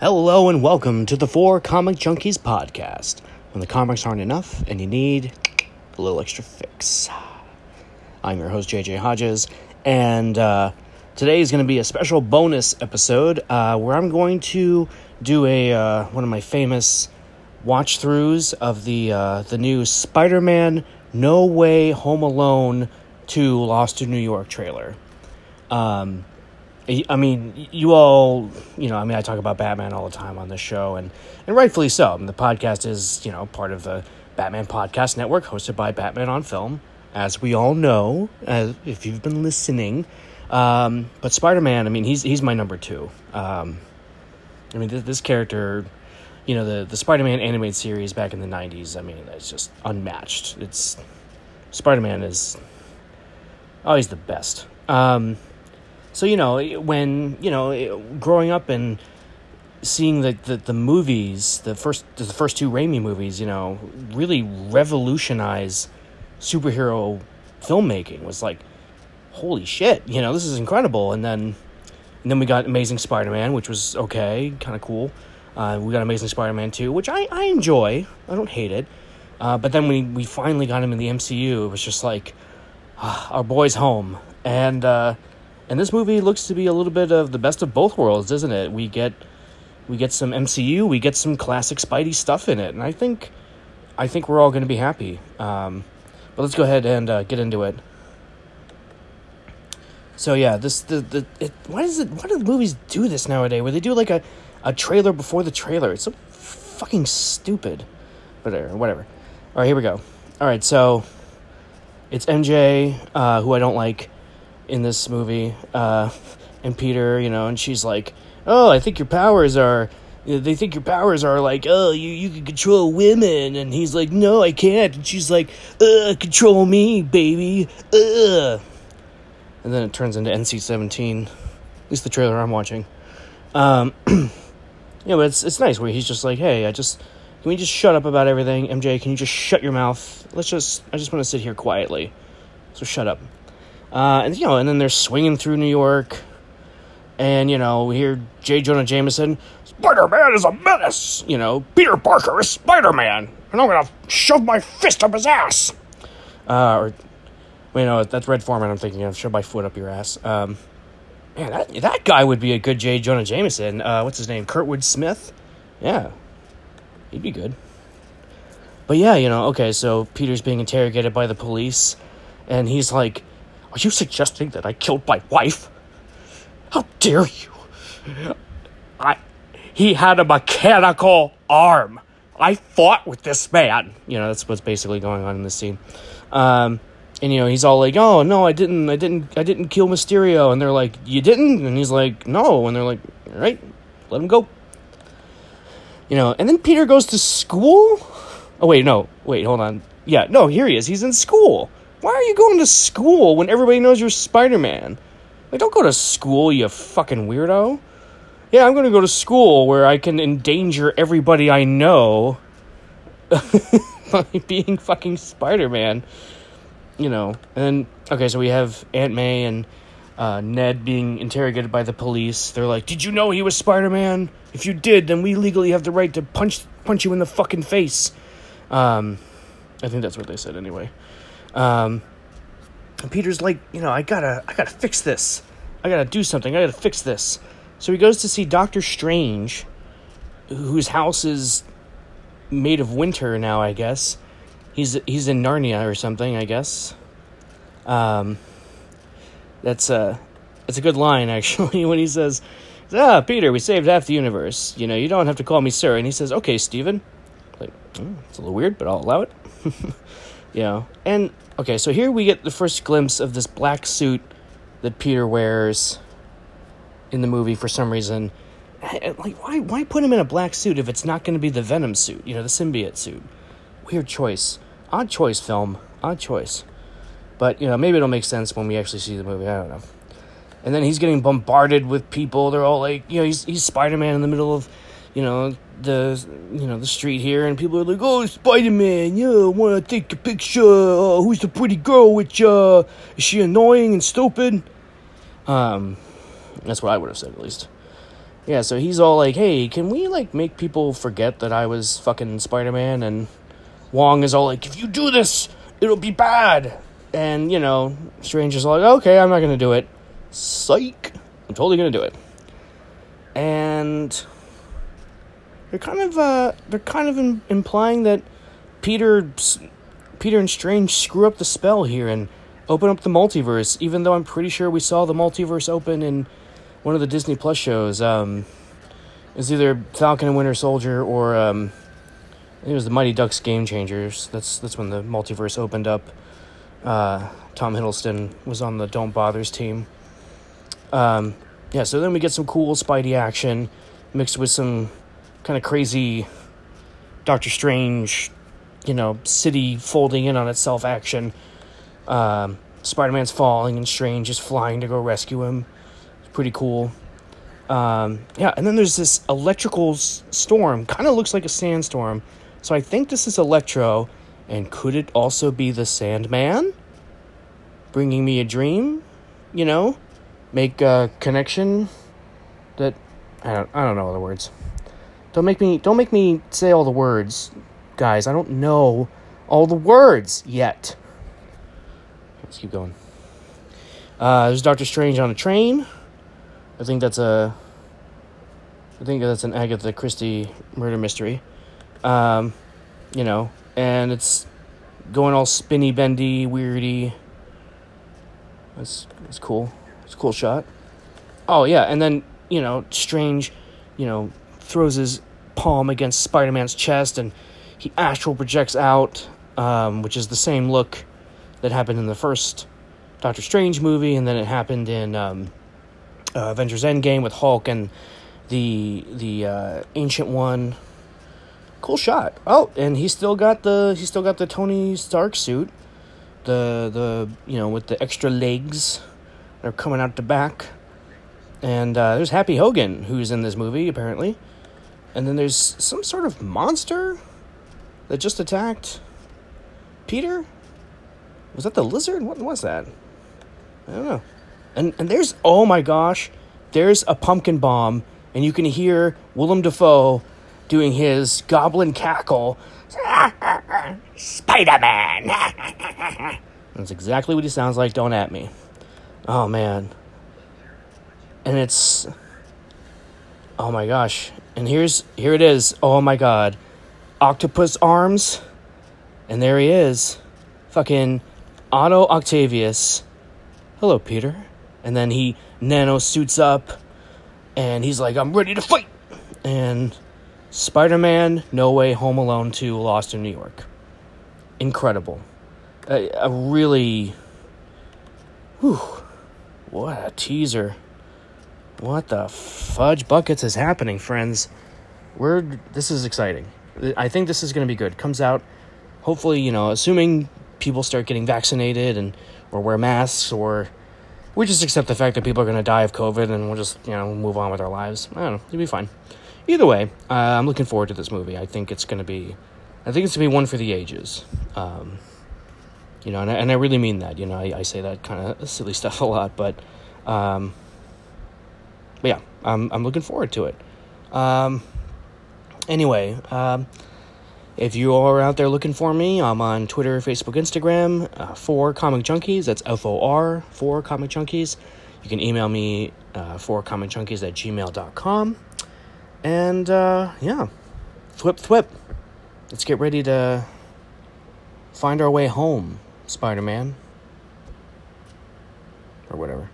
Hello and welcome to the For Comic Junkies podcast. When the comics aren't enough and you need a little extra fix. I'm your host, JJ Hodges, and uh, today is going to be a special bonus episode uh, where I'm going to do a uh, one of my famous watch throughs of the uh, the new Spider-Man No Way Home Alone 2 Lost in New York trailer. Um, I mean, you all, you know, I mean, I talk about Batman all the time on this show, and, and rightfully so. I mean, the podcast is, you know, part of the Batman Podcast Network, hosted by Batman on Film, as we all know, as if you've been listening. Um, but Spider Man, I mean, he's he's my number two. Um, I mean, this, this character, you know, the the Spider Man animated series back in the '90s. I mean, it's just unmatched. It's Spider Man is always the best. Um, so you know when you know growing up and seeing the, the, the movies the first the first two Raimi movies you know really revolutionize superhero filmmaking was like holy shit you know this is incredible. And then and then we got Amazing Spider-Man which was okay kind of cool. Uh, we got Amazing Spider-Man 2 which I, I enjoy. I don't hate it. Uh, but then when we finally got him in the MCU it was just like uh, our boy's home. And uh, and this movie looks to be a little bit of the best of both worlds, doesn't it? We get we get some MCU, we get some classic Spidey stuff in it, and I think I think we're all going to be happy. Um, but let's go ahead and uh, get into it. So yeah, this the the it, why does it why do the movies do this nowadays? Where they do like a, a trailer before the trailer? It's so fucking stupid. But uh, whatever. All right, here we go. All right, so it's MJ, uh, who I don't like in this movie, uh, and Peter, you know, and she's like, "Oh, I think your powers are." They think your powers are like, oh, you you can control women, and he's like, no, I can't. And she's like, uh, control me, baby, uh. And then it turns into NC seventeen, at least the trailer I'm watching. Um, yeah, but it's it's nice where he's just like, hey, I just can we just shut up about everything, MJ? Can you just shut your mouth? Let's just I just want to sit here quietly, so shut up. Uh, and you know, and then they're swinging through New York, and you know, we hear J. Jonah Jameson, Spider Man is a menace. You know, Peter Parker is Spider Man, and I'm gonna shove my fist up his ass. Uh, or, you know, that's Red Foreman. I'm thinking of shove my foot up your ass. Um, man, that that guy would be a good J. Jonah Jameson. Uh, what's his name? Kurtwood Smith. Yeah, he'd be good. But yeah, you know, okay, so Peter's being interrogated by the police, and he's like, are you suggesting that I killed my wife? How dare you? I he had a mechanical arm. I fought with this man. You know, that's what's basically going on in this scene. Um, and you know, he's all like, "Oh no, I didn't, I didn't, I didn't kill Mysterio." And they're like, "You didn't?" And he's like, "No." And they're like, "All right, let him go." You know, and then Peter goes to school. Oh wait, no, wait, hold on. Yeah, no, here he is. He's in school. Why are you going to school when everybody knows you're Spider Man? Like, don't go to school, you fucking weirdo. Yeah, I'm gonna go to school where I can endanger everybody I know by being fucking Spider Man. You know, and okay, so we have Aunt May and uh, Ned being interrogated by the police. They're like, "Did you know he was Spider Man? If you did, then we legally have the right to punch punch you in the fucking face." Um, I think that's what they said anyway. Um, and Peter's like, you know, I gotta, I gotta fix this. I gotta do something. I gotta fix this. So he goes to see Doctor Strange, whose house is made of winter now. I guess he's he's in Narnia or something. I guess. Um, that's a that's a good line actually when he says, "Ah, Peter, we saved half the universe. You know, you don't have to call me sir." And he says, "Okay, Stephen." Like, oh, it's a little weird, but I'll allow it. you know, and okay, so here we get the first glimpse of this black suit that Peter wears in the movie for some reason. Eh, like, why why put him in a black suit if it's not going to be the Venom suit? You know, the symbiote suit. Weird choice. Odd choice, film. Odd choice. But you know, maybe it'll make sense when we actually see the movie. I don't know. And then he's getting bombarded with people. They're all like, you know, he's he's Spider Man in the middle of, you know, the you know the street here, and people are like, "Oh, Spider Man, yeah, want to take a picture. Uh, who's the pretty girl with uh, is she annoying and stupid?" Um, that's what I would have said at least. yeah, so he's all like, "Hey, can we like make people forget that I was fucking Spider Man?" And Wong is all like, "If you do this, it'll be bad." And you know, Strange is like, "Okay, I'm not gonna do it." Psych! I'm totally gonna do it. And they're kind of uh, they're kind of in, implying that Peter, Peter and Strange screw up the spell here and open up the multiverse. Even though I'm pretty sure we saw the multiverse open in one of the Disney Plus shows. Um, it's either Falcon and Winter Soldier or um, it was the Mighty Ducks Game Changers. That's that's when the multiverse opened up. Uh, Tom Hiddleston was on the Don't Bothers team. Um, yeah, so then we get some cool Spidey action mixed with some kind of crazy Doctor Strange, you know, city folding in on itself action. Um, Spider Man's falling and Strange is flying to go rescue him pretty cool. Um, yeah, and then there's this electrical s- storm. Kind of looks like a sandstorm. So I think this is Electro. And could it also be the Sandman? Bringing me a dream? You know? Make a connection that I don't I don't know the words. Don't make me don't make me say all the words, guys. I don't know all the words yet. Let's keep going. Uh, there's Doctor Strange on a train. I think that's a. I think that's an Agatha Christie murder mystery. Um, you know, and it's going all spinny, bendy, weirdy. That's that's cool. It's a cool shot. Oh yeah, and then you know, Strange, you know, throws his palm against Spider Man's chest, and he astral projects out, um, which is the same look that happened in the first Doctor Strange movie, and then it happened in um, uh, Avengers Endgame with Hulk and the the uh, Ancient One. Cool shot. Oh, and he still got the he still got the Tony Stark suit, the the you know with the extra legs that are coming out the back. And uh, there's Happy Hogan who's in this movie apparently, and then there's some sort of monster that just attacked Peter. Was that the lizard? What was that? I don't know. And and there's oh my gosh, there's a pumpkin bomb, and you can hear Willem Dafoe doing his goblin cackle. Spider Man. That's exactly what he sounds like. Don't at me. Oh man. And it's oh my gosh. And here's here it is. Oh my god. Octopus arms. And there he is. Fucking Otto Octavius. Hello, Peter. And then he nano suits up and he's like, I'm ready to fight. And Spider Man, No Way Home Alone 2, Lost in New York. Incredible. A, a really. Whew. What a teaser. What the fudge buckets is happening, friends? We're. This is exciting. I think this is going to be good. Comes out, hopefully, you know, assuming people start getting vaccinated and or wear masks or we just accept the fact that people are going to die of COVID and we'll just, you know, move on with our lives. I don't know. It'll be fine. Either way, uh, I'm looking forward to this movie. I think it's going to be, I think it's going to be one for the ages. Um, you know, and I, and I really mean that. You know, I, I say that kind of silly stuff a lot, but, um, but yeah, I'm, I'm looking forward to it. Um, anyway, um, if you are out there looking for me, I'm on Twitter, Facebook, Instagram uh, for Comic Junkies. That's F O R for Comic Junkies. You can email me uh, for Comic Junkies at gmail.com. And uh, yeah, thwip thwip. Let's get ready to find our way home, Spider Man. Or whatever.